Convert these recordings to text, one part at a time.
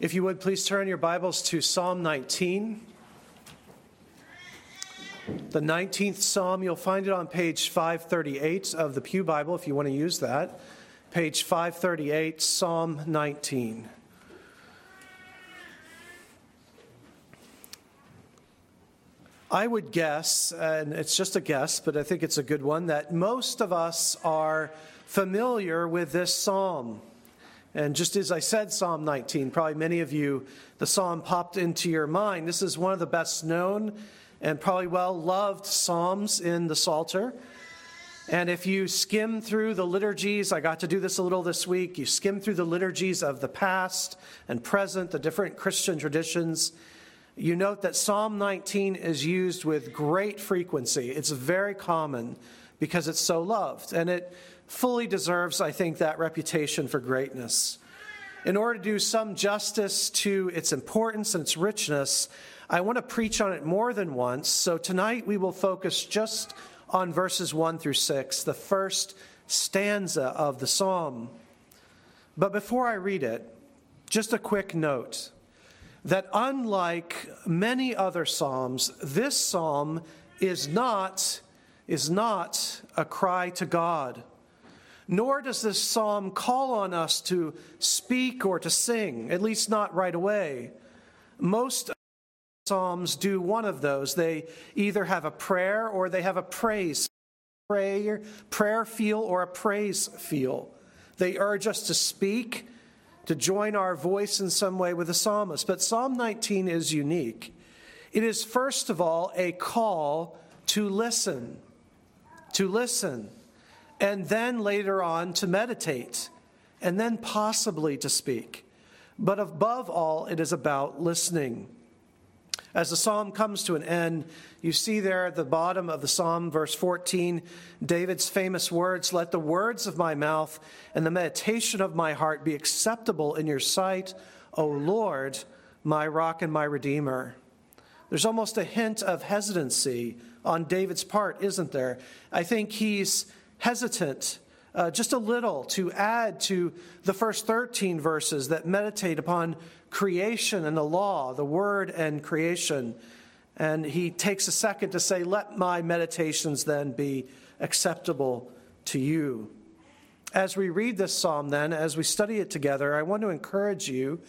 If you would please turn your Bibles to Psalm 19. The 19th Psalm, you'll find it on page 538 of the Pew Bible if you want to use that. Page 538, Psalm 19. I would guess, and it's just a guess, but I think it's a good one, that most of us are familiar with this psalm. And just as I said, Psalm 19, probably many of you, the psalm popped into your mind. This is one of the best known and probably well loved psalms in the Psalter. And if you skim through the liturgies, I got to do this a little this week, you skim through the liturgies of the past and present, the different Christian traditions, you note that Psalm 19 is used with great frequency. It's very common because it's so loved. And it fully deserves, I think, that reputation for greatness. In order to do some justice to its importance and its richness, I want to preach on it more than once. So tonight we will focus just on verses 1 through 6, the first stanza of the psalm. But before I read it, just a quick note that unlike many other psalms, this psalm is not, is not a cry to God nor does this psalm call on us to speak or to sing, at least not right away. Most psalms do one of those. They either have a prayer or they have a praise prayer, prayer feel or a praise feel. They urge us to speak, to join our voice in some way with the psalmist. But Psalm 19 is unique. It is, first of all, a call to listen. To listen and then later on to meditate, and then possibly to speak. But above all, it is about listening. As the psalm comes to an end, you see there at the bottom of the psalm, verse 14, David's famous words Let the words of my mouth and the meditation of my heart be acceptable in your sight, O Lord, my rock and my redeemer. There's almost a hint of hesitancy on David's part, isn't there? I think he's hesitant uh, just a little to add to the first 13 verses that meditate upon creation and the law, the word and creation. And he takes a second to say, Let my meditations then be acceptable to you. As we read this psalm, then, as we study it together, I want to encourage you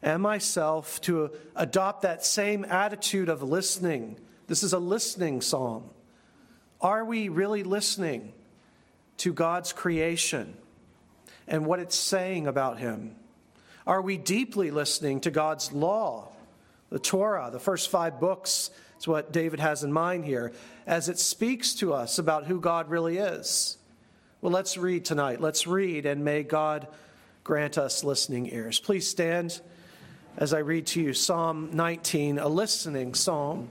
and myself to adopt that same attitude of listening. This is a listening psalm. Are we really listening? To God's creation and what it's saying about Him? Are we deeply listening to God's law, the Torah, the first five books? It's what David has in mind here, as it speaks to us about who God really is. Well, let's read tonight. Let's read, and may God grant us listening ears. Please stand as I read to you Psalm 19, a listening psalm.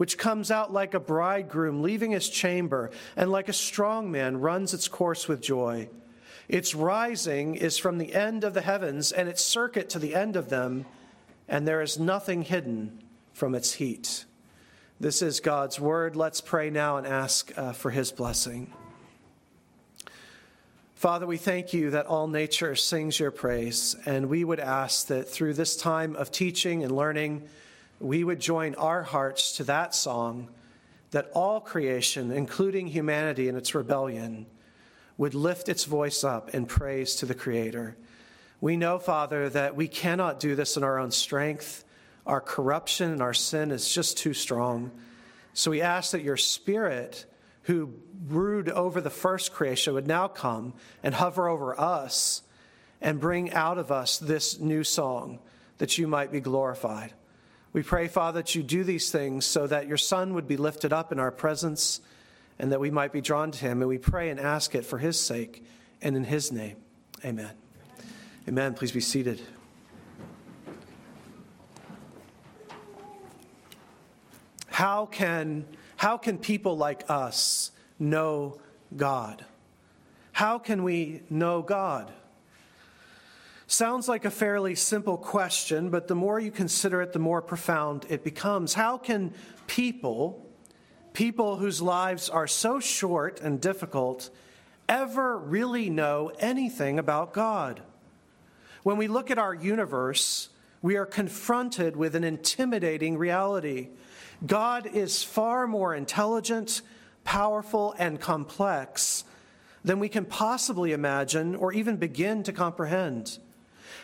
which comes out like a bridegroom leaving his chamber, and like a strong man runs its course with joy. Its rising is from the end of the heavens, and its circuit to the end of them, and there is nothing hidden from its heat. This is God's word. Let's pray now and ask uh, for his blessing. Father, we thank you that all nature sings your praise, and we would ask that through this time of teaching and learning, we would join our hearts to that song that all creation, including humanity and its rebellion, would lift its voice up in praise to the Creator. We know, Father, that we cannot do this in our own strength. Our corruption and our sin is just too strong. So we ask that your Spirit, who brood over the first creation, would now come and hover over us and bring out of us this new song that you might be glorified. We pray, Father, that you do these things so that your Son would be lifted up in our presence and that we might be drawn to him. And we pray and ask it for his sake and in his name. Amen. Amen. Please be seated. How can, how can people like us know God? How can we know God? Sounds like a fairly simple question, but the more you consider it, the more profound it becomes. How can people, people whose lives are so short and difficult, ever really know anything about God? When we look at our universe, we are confronted with an intimidating reality. God is far more intelligent, powerful, and complex than we can possibly imagine or even begin to comprehend.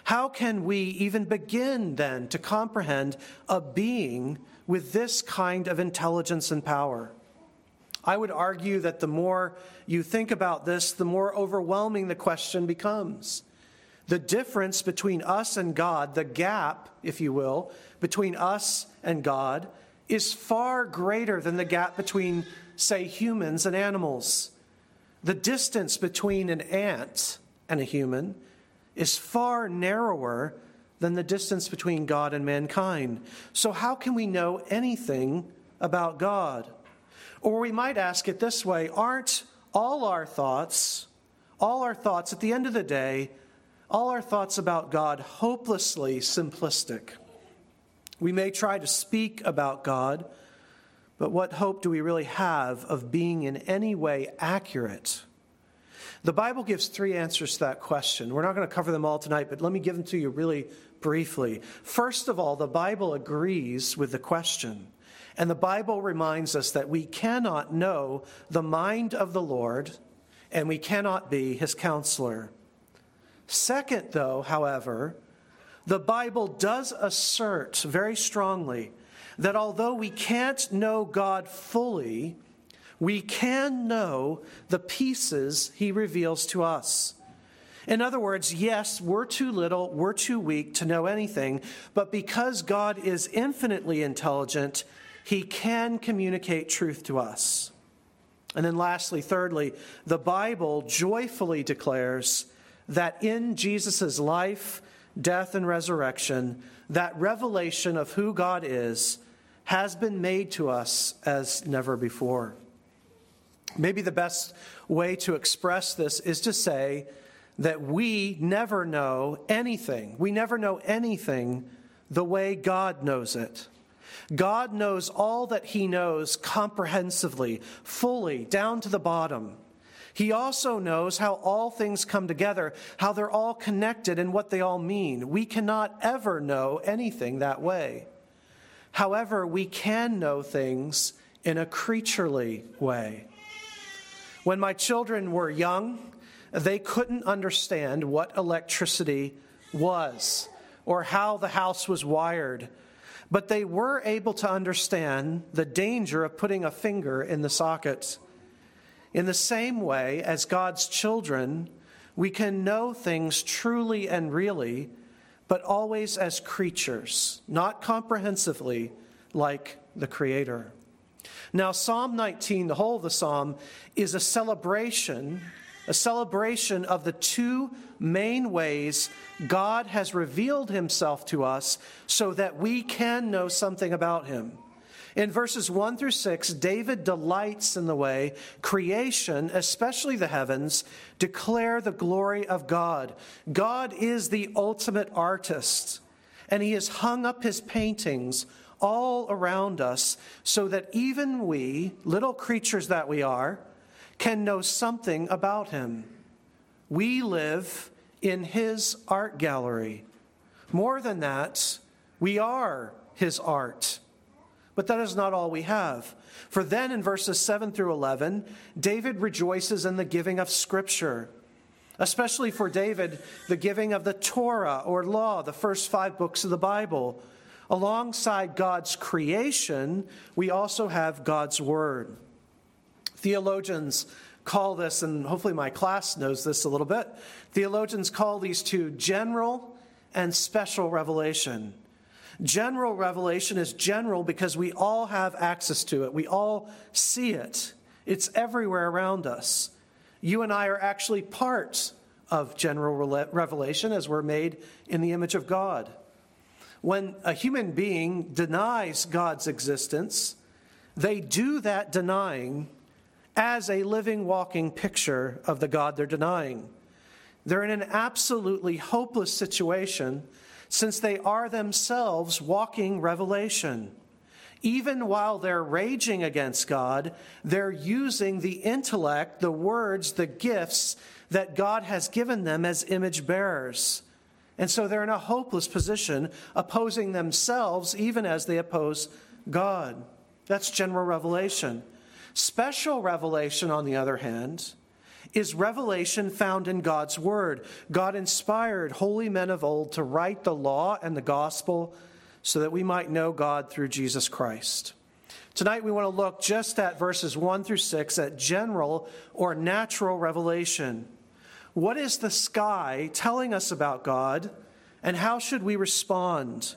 How can we even begin then to comprehend a being with this kind of intelligence and power? I would argue that the more you think about this, the more overwhelming the question becomes. The difference between us and God, the gap, if you will, between us and God, is far greater than the gap between, say, humans and animals. The distance between an ant and a human is far narrower than the distance between God and mankind. So, how can we know anything about God? Or we might ask it this way Aren't all our thoughts, all our thoughts at the end of the day, all our thoughts about God hopelessly simplistic? We may try to speak about God, but what hope do we really have of being in any way accurate? The Bible gives three answers to that question. We're not going to cover them all tonight, but let me give them to you really briefly. First of all, the Bible agrees with the question. And the Bible reminds us that we cannot know the mind of the Lord and we cannot be his counselor. Second, though, however, the Bible does assert very strongly that although we can't know God fully, we can know the pieces he reveals to us. In other words, yes, we're too little, we're too weak to know anything, but because God is infinitely intelligent, he can communicate truth to us. And then, lastly, thirdly, the Bible joyfully declares that in Jesus' life, death, and resurrection, that revelation of who God is has been made to us as never before. Maybe the best way to express this is to say that we never know anything. We never know anything the way God knows it. God knows all that He knows comprehensively, fully, down to the bottom. He also knows how all things come together, how they're all connected, and what they all mean. We cannot ever know anything that way. However, we can know things in a creaturely way. When my children were young, they couldn't understand what electricity was or how the house was wired, but they were able to understand the danger of putting a finger in the socket. In the same way, as God's children, we can know things truly and really, but always as creatures, not comprehensively like the Creator. Now, Psalm 19, the whole of the psalm, is a celebration, a celebration of the two main ways God has revealed himself to us so that we can know something about him. In verses 1 through 6, David delights in the way creation, especially the heavens, declare the glory of God. God is the ultimate artist, and he has hung up his paintings all around us so that even we, little creatures that we are, can know something about him. We live in his art gallery. More than that, we are his art. But that is not all we have. For then in verses 7 through 11, David rejoices in the giving of Scripture, especially for David, the giving of the Torah or law, the first five books of the Bible Alongside God's creation, we also have God's Word. Theologians call this, and hopefully my class knows this a little bit, theologians call these two general and special revelation. General revelation is general because we all have access to it, we all see it, it's everywhere around us. You and I are actually part of general revelation as we're made in the image of God. When a human being denies God's existence, they do that denying as a living, walking picture of the God they're denying. They're in an absolutely hopeless situation since they are themselves walking revelation. Even while they're raging against God, they're using the intellect, the words, the gifts that God has given them as image bearers. And so they're in a hopeless position, opposing themselves even as they oppose God. That's general revelation. Special revelation, on the other hand, is revelation found in God's Word. God inspired holy men of old to write the law and the gospel so that we might know God through Jesus Christ. Tonight, we want to look just at verses 1 through 6 at general or natural revelation. What is the sky telling us about God, and how should we respond?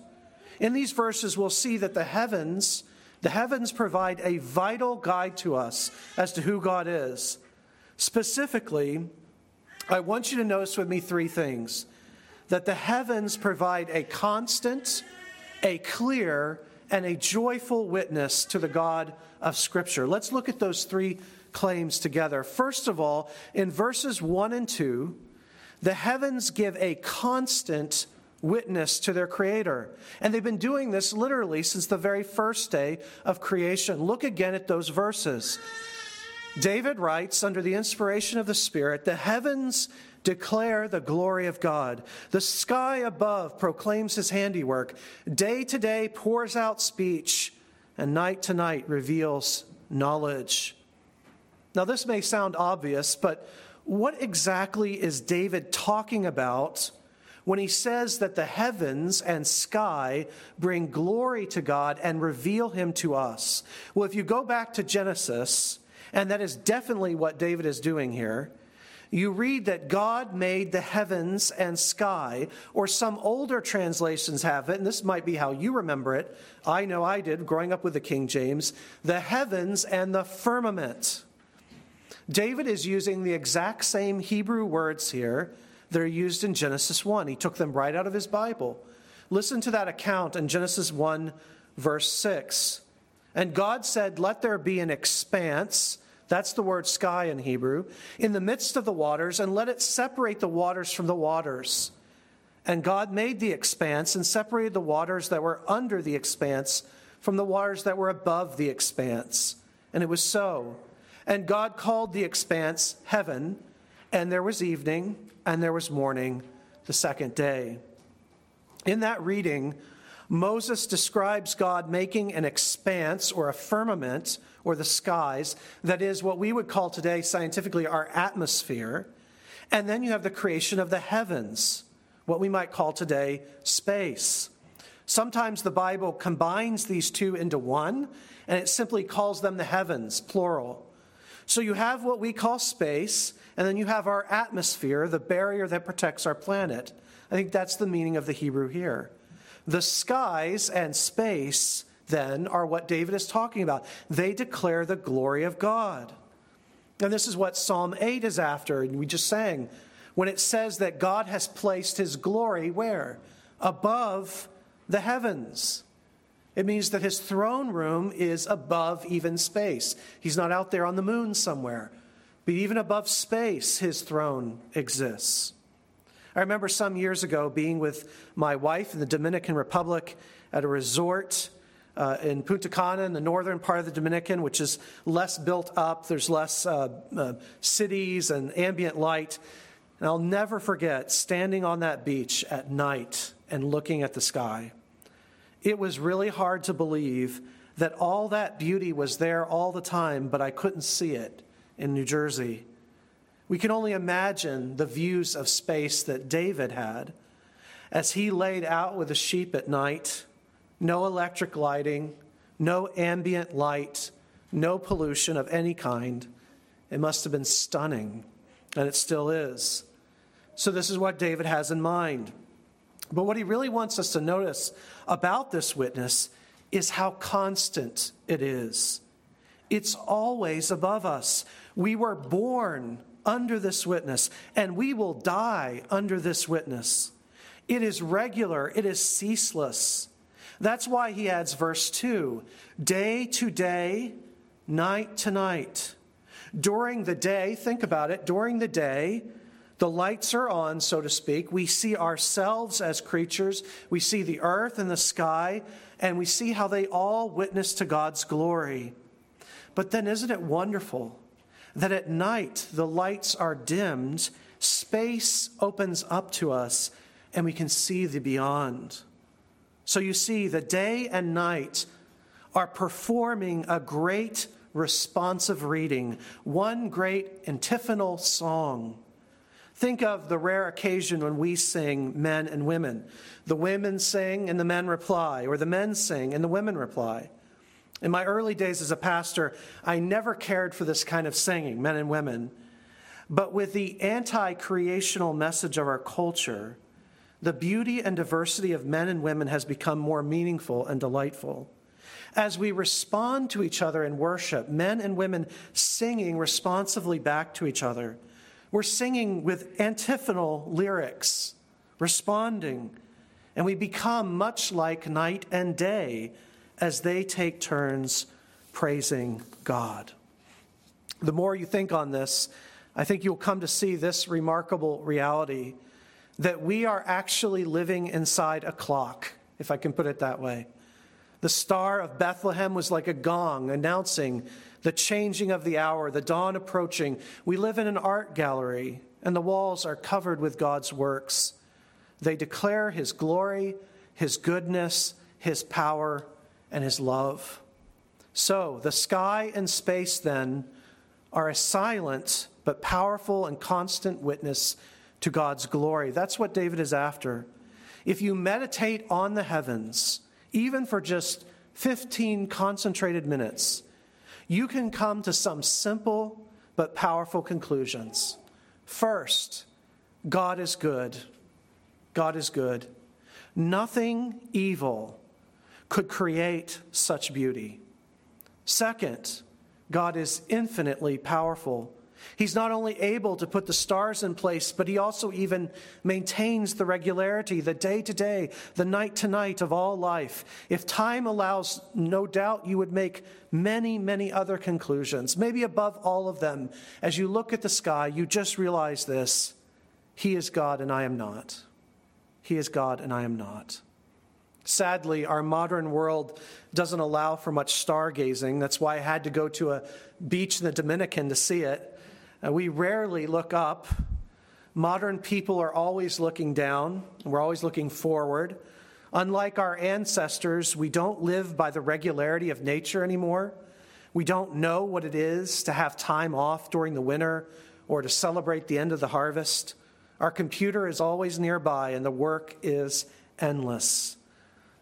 In these verses, we'll see that the heavens the heavens provide a vital guide to us as to who God is. Specifically, I want you to notice with me three things that the heavens provide a constant, a clear, and a joyful witness to the God of Scripture. Let's look at those three claims together. First of all, in verses 1 and 2, the heavens give a constant witness to their Creator. And they've been doing this literally since the very first day of creation. Look again at those verses. David writes, under the inspiration of the Spirit, the heavens declare the glory of God. The sky above proclaims his handiwork. Day to day pours out speech, and night to night reveals knowledge. Now, this may sound obvious, but what exactly is David talking about when he says that the heavens and sky bring glory to God and reveal him to us. Well, if you go back to Genesis, and that is definitely what David is doing here, you read that God made the heavens and sky, or some older translations have it, and this might be how you remember it. I know I did growing up with the King James the heavens and the firmament. David is using the exact same Hebrew words here that are used in Genesis 1. He took them right out of his Bible. Listen to that account in Genesis 1, verse 6. And God said, Let there be an expanse. That's the word sky in Hebrew, in the midst of the waters, and let it separate the waters from the waters. And God made the expanse and separated the waters that were under the expanse from the waters that were above the expanse. And it was so. And God called the expanse heaven, and there was evening, and there was morning the second day. In that reading, Moses describes God making an expanse or a firmament or the skies, that is what we would call today scientifically our atmosphere. And then you have the creation of the heavens, what we might call today space. Sometimes the Bible combines these two into one, and it simply calls them the heavens, plural. So you have what we call space, and then you have our atmosphere, the barrier that protects our planet. I think that's the meaning of the Hebrew here. The skies and space, then, are what David is talking about. They declare the glory of God. And this is what Psalm 8 is after, and we just sang, when it says that God has placed his glory where? Above the heavens. It means that his throne room is above even space. He's not out there on the moon somewhere. But even above space, his throne exists. I remember some years ago being with my wife in the Dominican Republic at a resort uh, in Punta Cana in the northern part of the Dominican, which is less built up. There's less uh, uh, cities and ambient light. And I'll never forget standing on that beach at night and looking at the sky. It was really hard to believe that all that beauty was there all the time, but I couldn't see it in New Jersey. We can only imagine the views of space that David had as he laid out with the sheep at night, no electric lighting, no ambient light, no pollution of any kind. It must have been stunning, and it still is. So, this is what David has in mind. But what he really wants us to notice about this witness is how constant it is. It's always above us. We were born under this witness, and we will die under this witness. It is regular, it is ceaseless. That's why he adds verse 2 day to day, night to night. During the day, think about it, during the day, the lights are on, so to speak. We see ourselves as creatures, we see the earth and the sky, and we see how they all witness to God's glory. But then, isn't it wonderful that at night the lights are dimmed, space opens up to us, and we can see the beyond? So you see, the day and night are performing a great responsive reading, one great antiphonal song. Think of the rare occasion when we sing men and women. The women sing and the men reply, or the men sing and the women reply. In my early days as a pastor, I never cared for this kind of singing, men and women. But with the anti creational message of our culture, the beauty and diversity of men and women has become more meaningful and delightful. As we respond to each other in worship, men and women singing responsively back to each other, we're singing with antiphonal lyrics, responding, and we become much like night and day as they take turns praising God. The more you think on this, I think you'll come to see this remarkable reality that we are actually living inside a clock, if I can put it that way. The star of Bethlehem was like a gong announcing the changing of the hour, the dawn approaching. We live in an art gallery, and the walls are covered with God's works. They declare His glory, His goodness, His power, and his love. So, the sky and space then are a silent but powerful and constant witness to God's glory. That's what David is after. If you meditate on the heavens, even for just 15 concentrated minutes, you can come to some simple but powerful conclusions. First, God is good. God is good. Nothing evil could create such beauty. Second, God is infinitely powerful. He's not only able to put the stars in place, but he also even maintains the regularity, the day to day, the night to night of all life. If time allows, no doubt you would make many, many other conclusions. Maybe above all of them, as you look at the sky, you just realize this He is God and I am not. He is God and I am not. Sadly, our modern world doesn't allow for much stargazing. That's why I had to go to a beach in the Dominican to see it. Uh, we rarely look up. Modern people are always looking down, we're always looking forward. Unlike our ancestors, we don't live by the regularity of nature anymore. We don't know what it is to have time off during the winter or to celebrate the end of the harvest. Our computer is always nearby and the work is endless.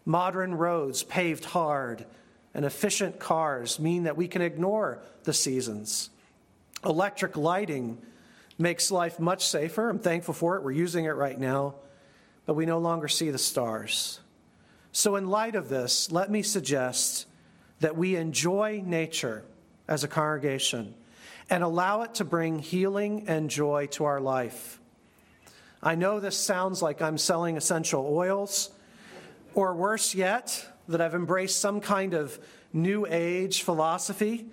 Modern roads paved hard and efficient cars mean that we can ignore the seasons. Electric lighting makes life much safer. I'm thankful for it. We're using it right now, but we no longer see the stars. So, in light of this, let me suggest that we enjoy nature as a congregation and allow it to bring healing and joy to our life. I know this sounds like I'm selling essential oils or worse yet, that I've embraced some kind of new age philosophy.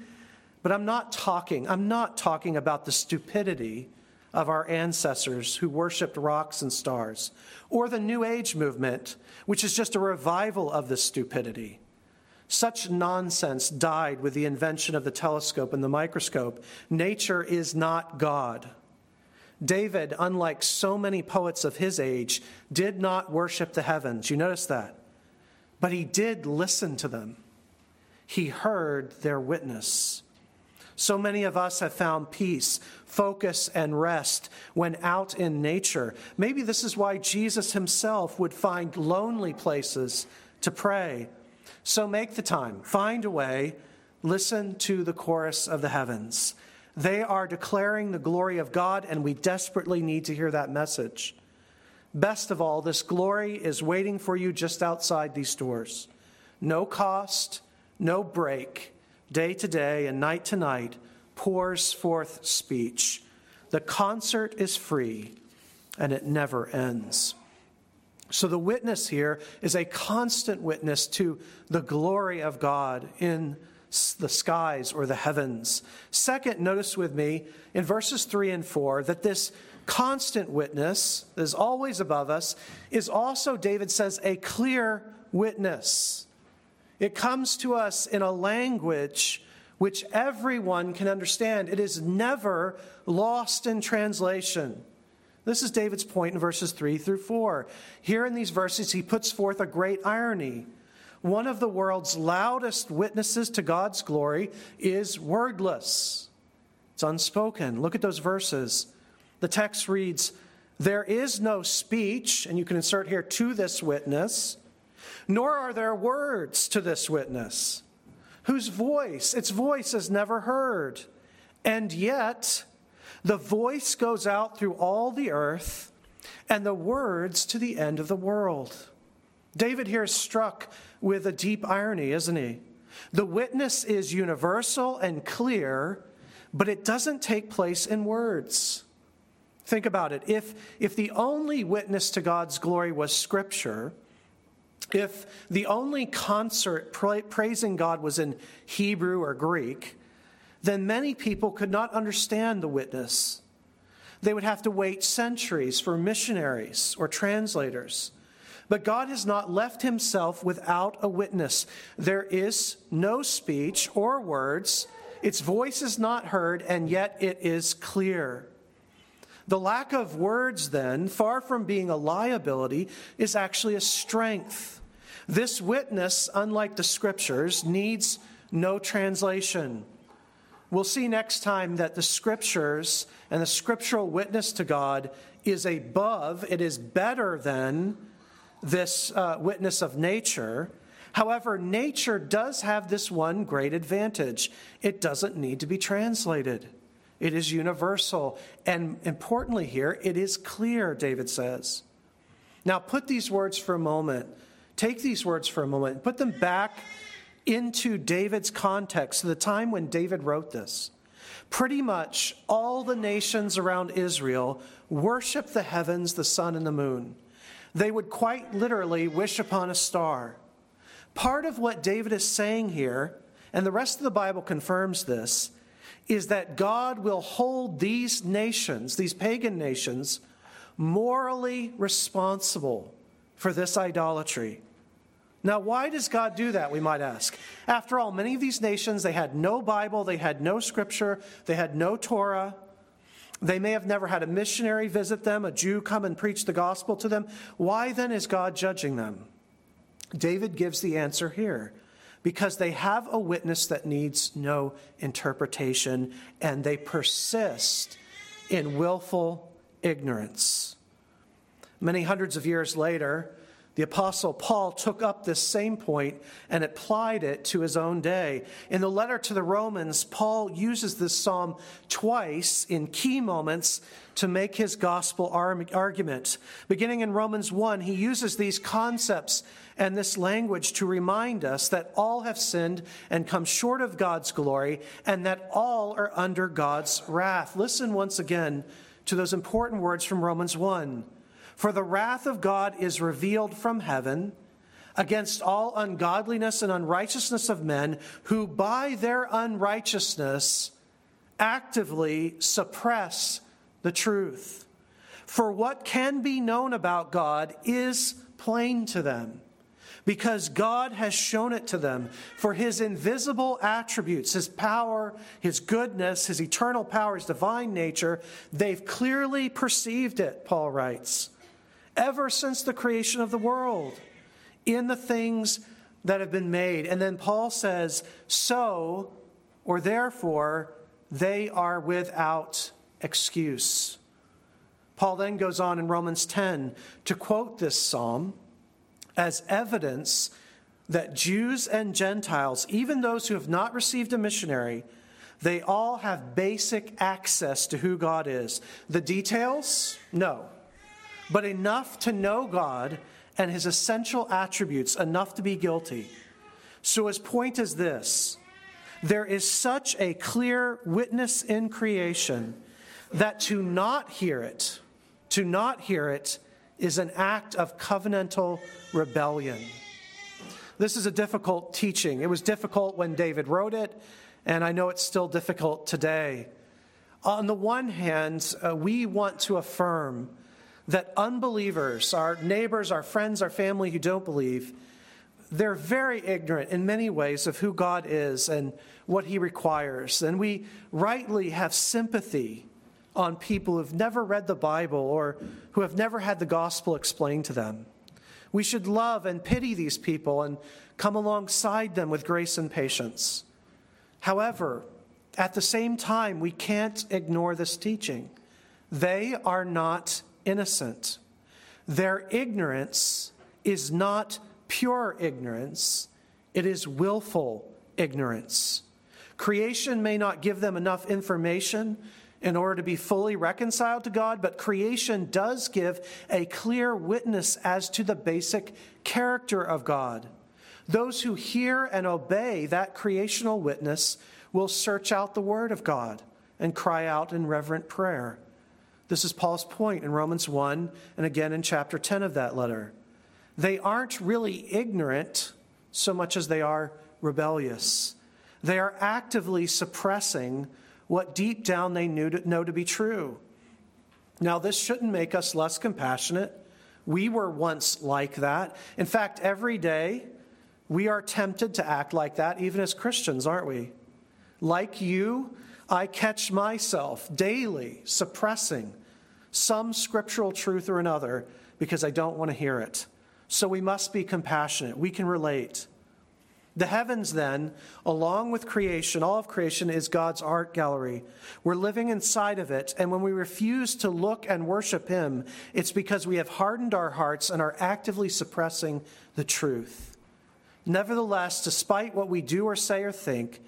But I'm not talking, I'm not talking about the stupidity of our ancestors who worshiped rocks and stars, or the New Age movement, which is just a revival of this stupidity. Such nonsense died with the invention of the telescope and the microscope. Nature is not God. David, unlike so many poets of his age, did not worship the heavens. You notice that? But he did listen to them, he heard their witness. So many of us have found peace, focus, and rest when out in nature. Maybe this is why Jesus himself would find lonely places to pray. So make the time, find a way, listen to the chorus of the heavens. They are declaring the glory of God, and we desperately need to hear that message. Best of all, this glory is waiting for you just outside these doors. No cost, no break, day to day and night to night pours forth speech. The concert is free and it never ends. So the witness here is a constant witness to the glory of God in the skies or the heavens. Second, notice with me in verses 3 and 4 that this constant witness that is always above us is also, David says, a clear witness. It comes to us in a language which everyone can understand. It is never lost in translation. This is David's point in verses 3 through 4. Here in these verses, he puts forth a great irony. One of the world's loudest witnesses to God's glory is wordless, it's unspoken. Look at those verses. The text reads, There is no speech, and you can insert here to this witness, nor are there words to this witness, whose voice, its voice is never heard. And yet, the voice goes out through all the earth, and the words to the end of the world. David here is struck with a deep irony, isn't he? The witness is universal and clear, but it doesn't take place in words. Think about it. If, if the only witness to God's glory was Scripture, if the only concert pra- praising God was in Hebrew or Greek, then many people could not understand the witness. They would have to wait centuries for missionaries or translators. But God has not left himself without a witness. There is no speech or words, its voice is not heard, and yet it is clear. The lack of words, then, far from being a liability, is actually a strength. This witness, unlike the scriptures, needs no translation. We'll see next time that the scriptures and the scriptural witness to God is above, it is better than this uh, witness of nature. However, nature does have this one great advantage it doesn't need to be translated. It is universal. And importantly, here, it is clear, David says. Now, put these words for a moment. Take these words for a moment. And put them back into David's context, the time when David wrote this, pretty much all the nations around Israel worship the heavens, the sun, and the moon. They would quite literally wish upon a star. Part of what David is saying here, and the rest of the Bible confirms this, is that God will hold these nations, these pagan nations, morally responsible for this idolatry. Now, why does God do that, we might ask? After all, many of these nations, they had no Bible, they had no scripture, they had no Torah. They may have never had a missionary visit them, a Jew come and preach the gospel to them. Why then is God judging them? David gives the answer here because they have a witness that needs no interpretation and they persist in willful ignorance. Many hundreds of years later, the Apostle Paul took up this same point and applied it to his own day. In the letter to the Romans, Paul uses this psalm twice in key moments to make his gospel argument. Beginning in Romans 1, he uses these concepts and this language to remind us that all have sinned and come short of God's glory and that all are under God's wrath. Listen once again to those important words from Romans 1. For the wrath of God is revealed from heaven against all ungodliness and unrighteousness of men who by their unrighteousness actively suppress the truth. For what can be known about God is plain to them because God has shown it to them. For his invisible attributes, his power, his goodness, his eternal power, his divine nature, they've clearly perceived it, Paul writes ever since the creation of the world in the things that have been made. And then Paul says, So, or therefore, they are without excuse. Paul then goes on in Romans 10 to quote this psalm as evidence that Jews and Gentiles, even those who have not received a missionary, they all have basic access to who God is. The details? No but enough to know God and his essential attributes, enough to be guilty. So his point is this there is such a clear witness in creation that to not hear it, to not hear it, is an act of covenantal rebellion. This is a difficult teaching. It was difficult when David wrote it, and I know it's still difficult today. On the one hand, uh, we want to affirm that unbelievers, our neighbors, our friends, our family who don't believe, they're very ignorant in many ways of who God is and what He requires. And we rightly have sympathy on people who've never read the Bible or who have never had the gospel explained to them. We should love and pity these people and come alongside them with grace and patience. However, at the same time, we can't ignore this teaching. They are not innocent. Their ignorance is not pure ignorance, it is willful ignorance. Creation may not give them enough information in order to be fully reconciled to God, but creation does give a clear witness as to the basic character of God. Those who hear and obey that creational witness will search out the Word of God and cry out in reverent prayer. This is Paul's point in Romans 1 and again in chapter 10 of that letter. They aren't really ignorant so much as they are rebellious. They are actively suppressing what deep down they knew to, know to be true. Now, this shouldn't make us less compassionate. We were once like that. In fact, every day we are tempted to act like that, even as Christians, aren't we? Like you, I catch myself daily suppressing some scriptural truth or another because I don't want to hear it. So we must be compassionate. We can relate. The heavens, then, along with creation, all of creation is God's art gallery. We're living inside of it, and when we refuse to look and worship Him, it's because we have hardened our hearts and are actively suppressing the truth. Nevertheless, despite what we do or say or think,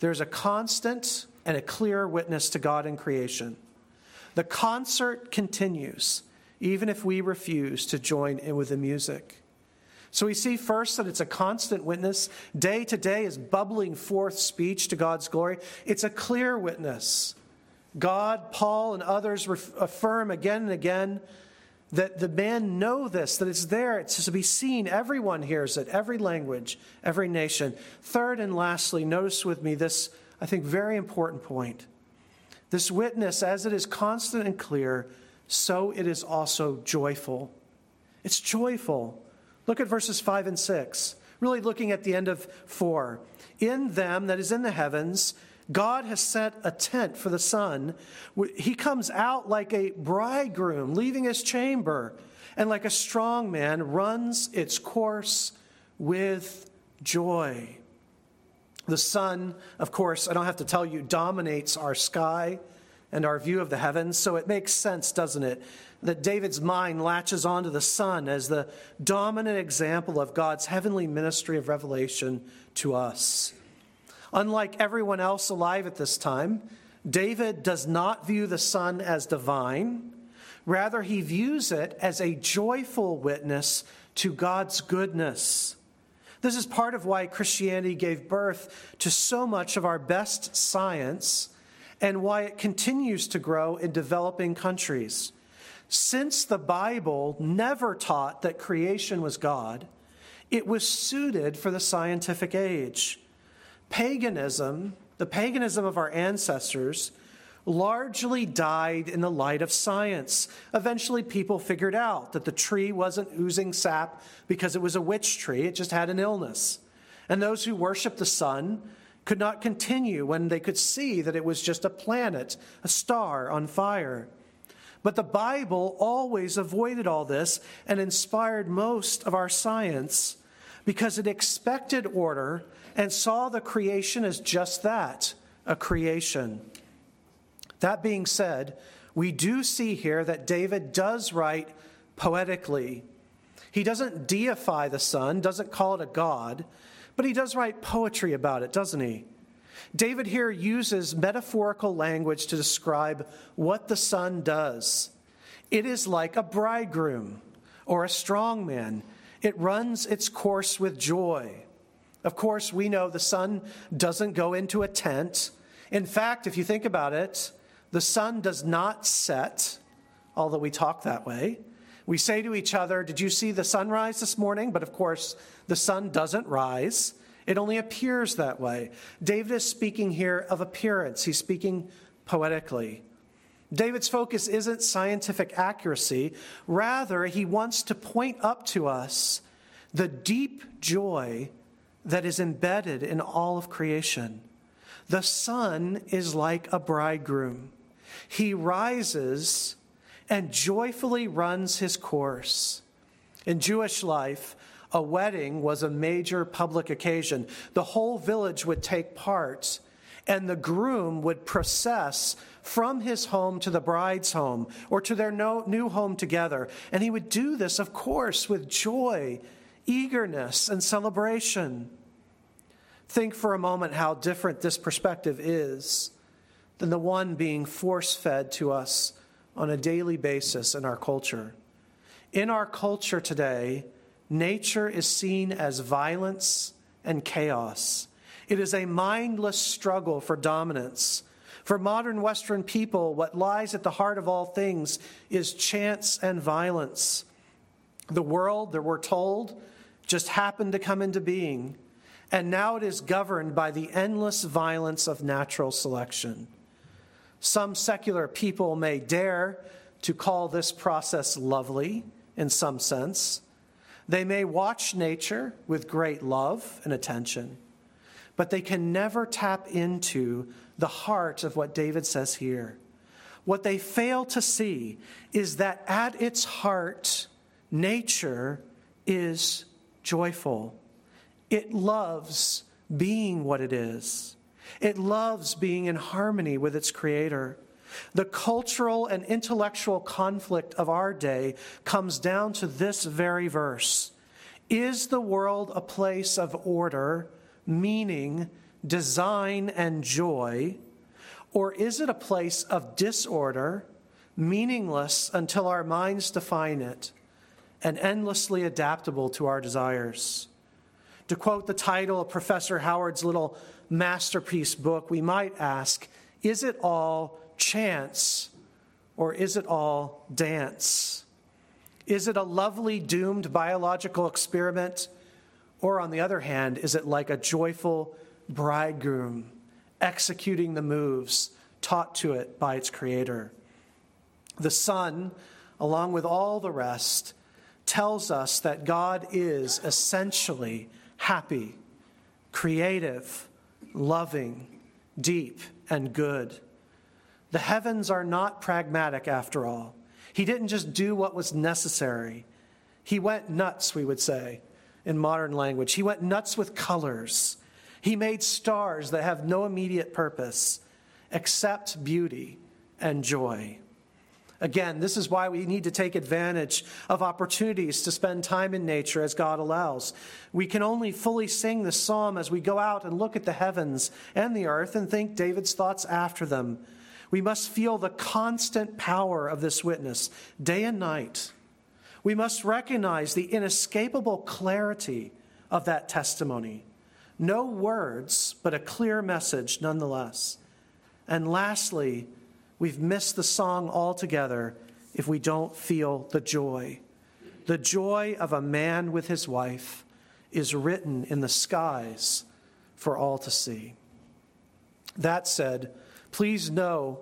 there's a constant and a clear witness to God in creation. The concert continues, even if we refuse to join in with the music. So we see first that it's a constant witness. Day to day is bubbling forth speech to God's glory. It's a clear witness. God, Paul, and others affirm again and again that the men know this, that it's there, it's to be seen. Everyone hears it, every language, every nation. Third and lastly, notice with me this, I think, very important point. This witness, as it is constant and clear, so it is also joyful. It's joyful. Look at verses 5 and 6. Really looking at the end of 4. In them, that is in the heavens, God has set a tent for the sun. He comes out like a bridegroom leaving his chamber, and like a strong man runs its course with joy. The sun, of course, I don't have to tell you, dominates our sky and our view of the heavens, so it makes sense, doesn't it, that David's mind latches onto the sun as the dominant example of God's heavenly ministry of revelation to us. Unlike everyone else alive at this time, David does not view the sun as divine. Rather, he views it as a joyful witness to God's goodness. This is part of why Christianity gave birth to so much of our best science and why it continues to grow in developing countries. Since the Bible never taught that creation was God, it was suited for the scientific age. Paganism, the paganism of our ancestors, largely died in the light of science. Eventually, people figured out that the tree wasn't oozing sap because it was a witch tree, it just had an illness. And those who worshiped the sun could not continue when they could see that it was just a planet, a star on fire. But the Bible always avoided all this and inspired most of our science because it expected order and saw the creation as just that a creation. That being said, we do see here that David does write poetically. He doesn't deify the sun, doesn't call it a god, but he does write poetry about it, doesn't he? David here uses metaphorical language to describe what the sun does. It is like a bridegroom or a strong man, it runs its course with joy. Of course, we know the sun doesn't go into a tent. In fact, if you think about it, The sun does not set, although we talk that way. We say to each other, Did you see the sunrise this morning? But of course, the sun doesn't rise. It only appears that way. David is speaking here of appearance, he's speaking poetically. David's focus isn't scientific accuracy, rather, he wants to point up to us the deep joy that is embedded in all of creation. The sun is like a bridegroom. He rises and joyfully runs his course. In Jewish life, a wedding was a major public occasion. The whole village would take part, and the groom would process from his home to the bride's home or to their new home together. And he would do this, of course, with joy, eagerness, and celebration. Think for a moment how different this perspective is than the one being force fed to us on a daily basis in our culture. In our culture today, nature is seen as violence and chaos. It is a mindless struggle for dominance. For modern Western people, what lies at the heart of all things is chance and violence. The world that we're told just happened to come into being, and now it is governed by the endless violence of natural selection. Some secular people may dare to call this process lovely in some sense. They may watch nature with great love and attention, but they can never tap into the heart of what David says here. What they fail to see is that at its heart, nature is joyful. It loves being what it is. It loves being in harmony with its creator. The cultural and intellectual conflict of our day comes down to this very verse Is the world a place of order, meaning, design, and joy? Or is it a place of disorder, meaningless until our minds define it, and endlessly adaptable to our desires? To quote the title of Professor Howard's little masterpiece book, we might ask Is it all chance or is it all dance? Is it a lovely doomed biological experiment? Or, on the other hand, is it like a joyful bridegroom executing the moves taught to it by its creator? The sun, along with all the rest, tells us that God is essentially happy, creative, loving, deep, and good. The heavens are not pragmatic after all. He didn't just do what was necessary. He went nuts, we would say in modern language. He went nuts with colors. He made stars that have no immediate purpose except beauty and joy. Again, this is why we need to take advantage of opportunities to spend time in nature as God allows. We can only fully sing the psalm as we go out and look at the heavens and the earth and think David's thoughts after them. We must feel the constant power of this witness day and night. We must recognize the inescapable clarity of that testimony. No words, but a clear message nonetheless. And lastly, we've missed the song altogether if we don't feel the joy. The joy of a man with his wife is written in the skies for all to see. That said, please know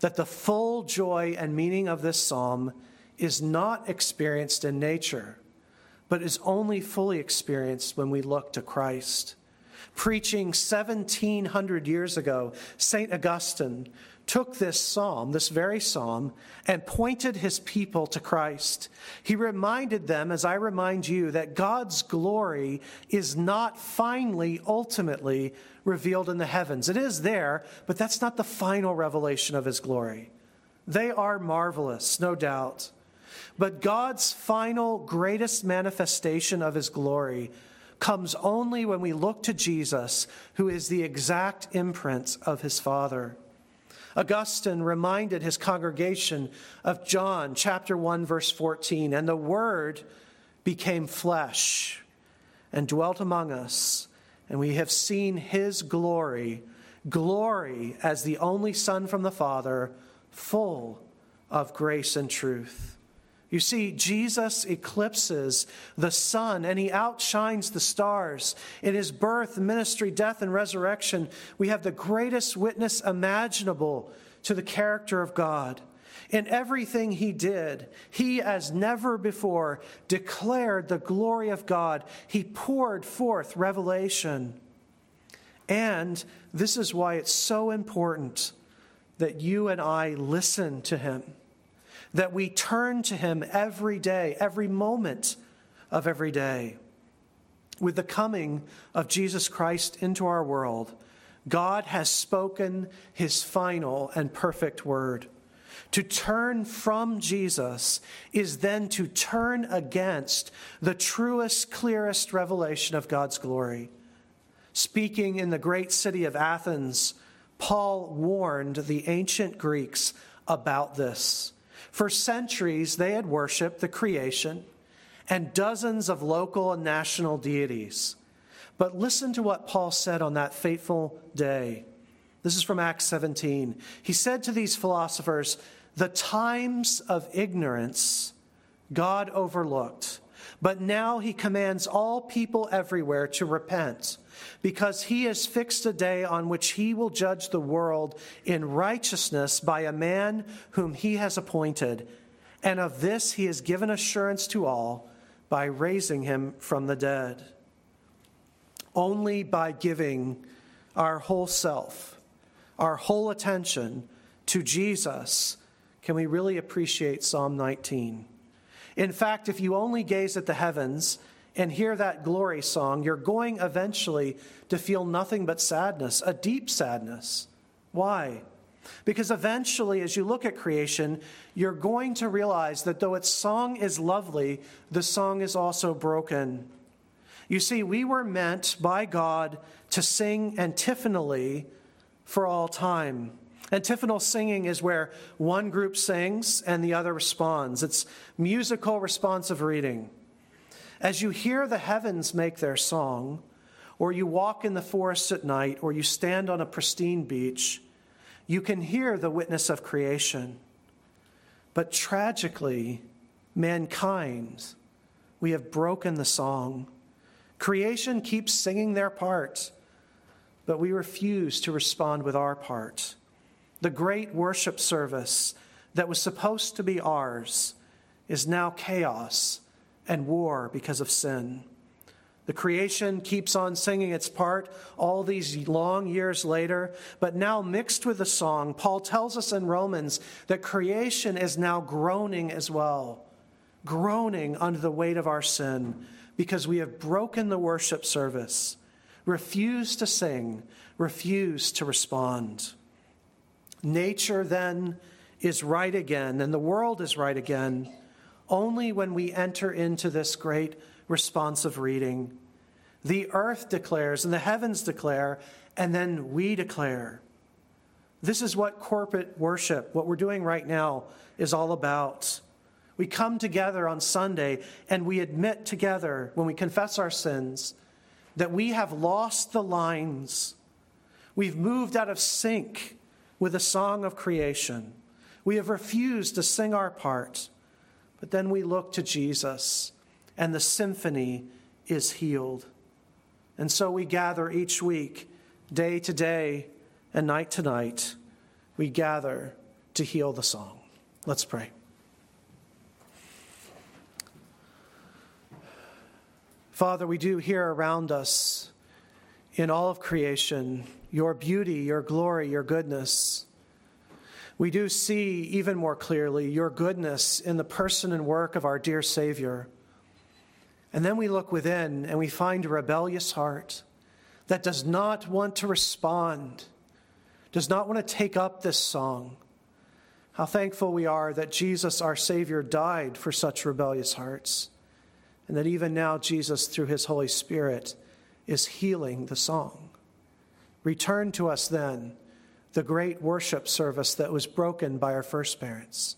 that the full joy and meaning of this psalm is not experienced in nature, but is only fully experienced when we look to Christ. Preaching 1700 years ago, St. Augustine took this psalm, this very psalm, and pointed his people to Christ. He reminded them, as I remind you, that God's glory is not finally, ultimately revealed in the heavens. It is there, but that's not the final revelation of his glory. They are marvelous, no doubt. But God's final, greatest manifestation of his glory comes only when we look to Jesus, who is the exact imprint of his Father. Augustine reminded his congregation of John chapter 1 verse 14 and the word became flesh and dwelt among us and we have seen his glory glory as the only son from the father full of grace and truth. You see, Jesus eclipses the sun and he outshines the stars. In his birth, ministry, death, and resurrection, we have the greatest witness imaginable to the character of God. In everything he did, he, as never before, declared the glory of God. He poured forth revelation. And this is why it's so important that you and I listen to him, that we turn to him every day, every moment of every day. With the coming of Jesus Christ into our world, God has spoken his final and perfect word. To turn from Jesus is then to turn against the truest, clearest revelation of God's glory. Speaking in the great city of Athens, Paul warned the ancient Greeks about this. For centuries, they had worshiped the creation and dozens of local and national deities. But listen to what Paul said on that fateful day. This is from Acts 17. He said to these philosophers, The times of ignorance God overlooked, but now he commands all people everywhere to repent because he has fixed a day on which he will judge the world in righteousness by a man whom he has appointed. And of this he has given assurance to all by raising him from the dead. Only by giving our whole self, our whole attention to Jesus, can we really appreciate Psalm 19. In fact, if you only gaze at the heavens, and hear that glory song, you're going eventually to feel nothing but sadness, a deep sadness. Why? Because eventually, as you look at creation, you're going to realize that though its song is lovely, the song is also broken. You see, we were meant by God to sing antiphonally for all time. Antiphonal singing is where one group sings and the other responds. It's musical responsive reading. As you hear the heavens make their song, or you walk in the forest at night, or you stand on a pristine beach, you can hear the witness of creation. But tragically, mankind, we have broken the song. Creation keeps singing their part, but we refuse to respond with our part. The great worship service that was supposed to be ours is now chaos and war because of sin. The creation keeps on singing its part all these long years later, but now mixed with the song, Paul tells us in Romans that creation is now groaning as well, groaning under the weight of our sin because we have broken the worship service, refused to sing, refused to respond. Nature then is right again, and the world is right again only when we enter into this great responsive reading. The earth declares and the heavens declare, and then we declare. This is what corporate worship, what we're doing right now, is all about. We come together on Sunday and we admit together, when we confess our sins, that we have lost the lines. We've moved out of sync with the song of creation. We have refused to sing our part. But then we look to Jesus, and the symphony is healed. And so we gather each week, day to day and night to night, we gather to heal the song. Let's pray. Father, we do hear around us in all of creation your beauty, your glory, your goodness we do see even more clearly your goodness in the person and work of our dear Savior. And then we look within and we find a rebellious heart that does not want to respond, does not want to take up this song. How thankful we are that Jesus, our Savior, died for such rebellious hearts, and that even now Jesus, through his Holy Spirit, is healing the song. Return to us then the great worship service that was broken by our first parents,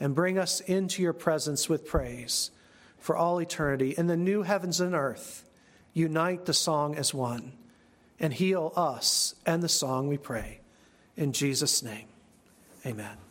and bring us into your presence with praise for all eternity. In the new heavens and earth, unite the song as one, and heal us and the song, we pray. In Jesus' name, amen.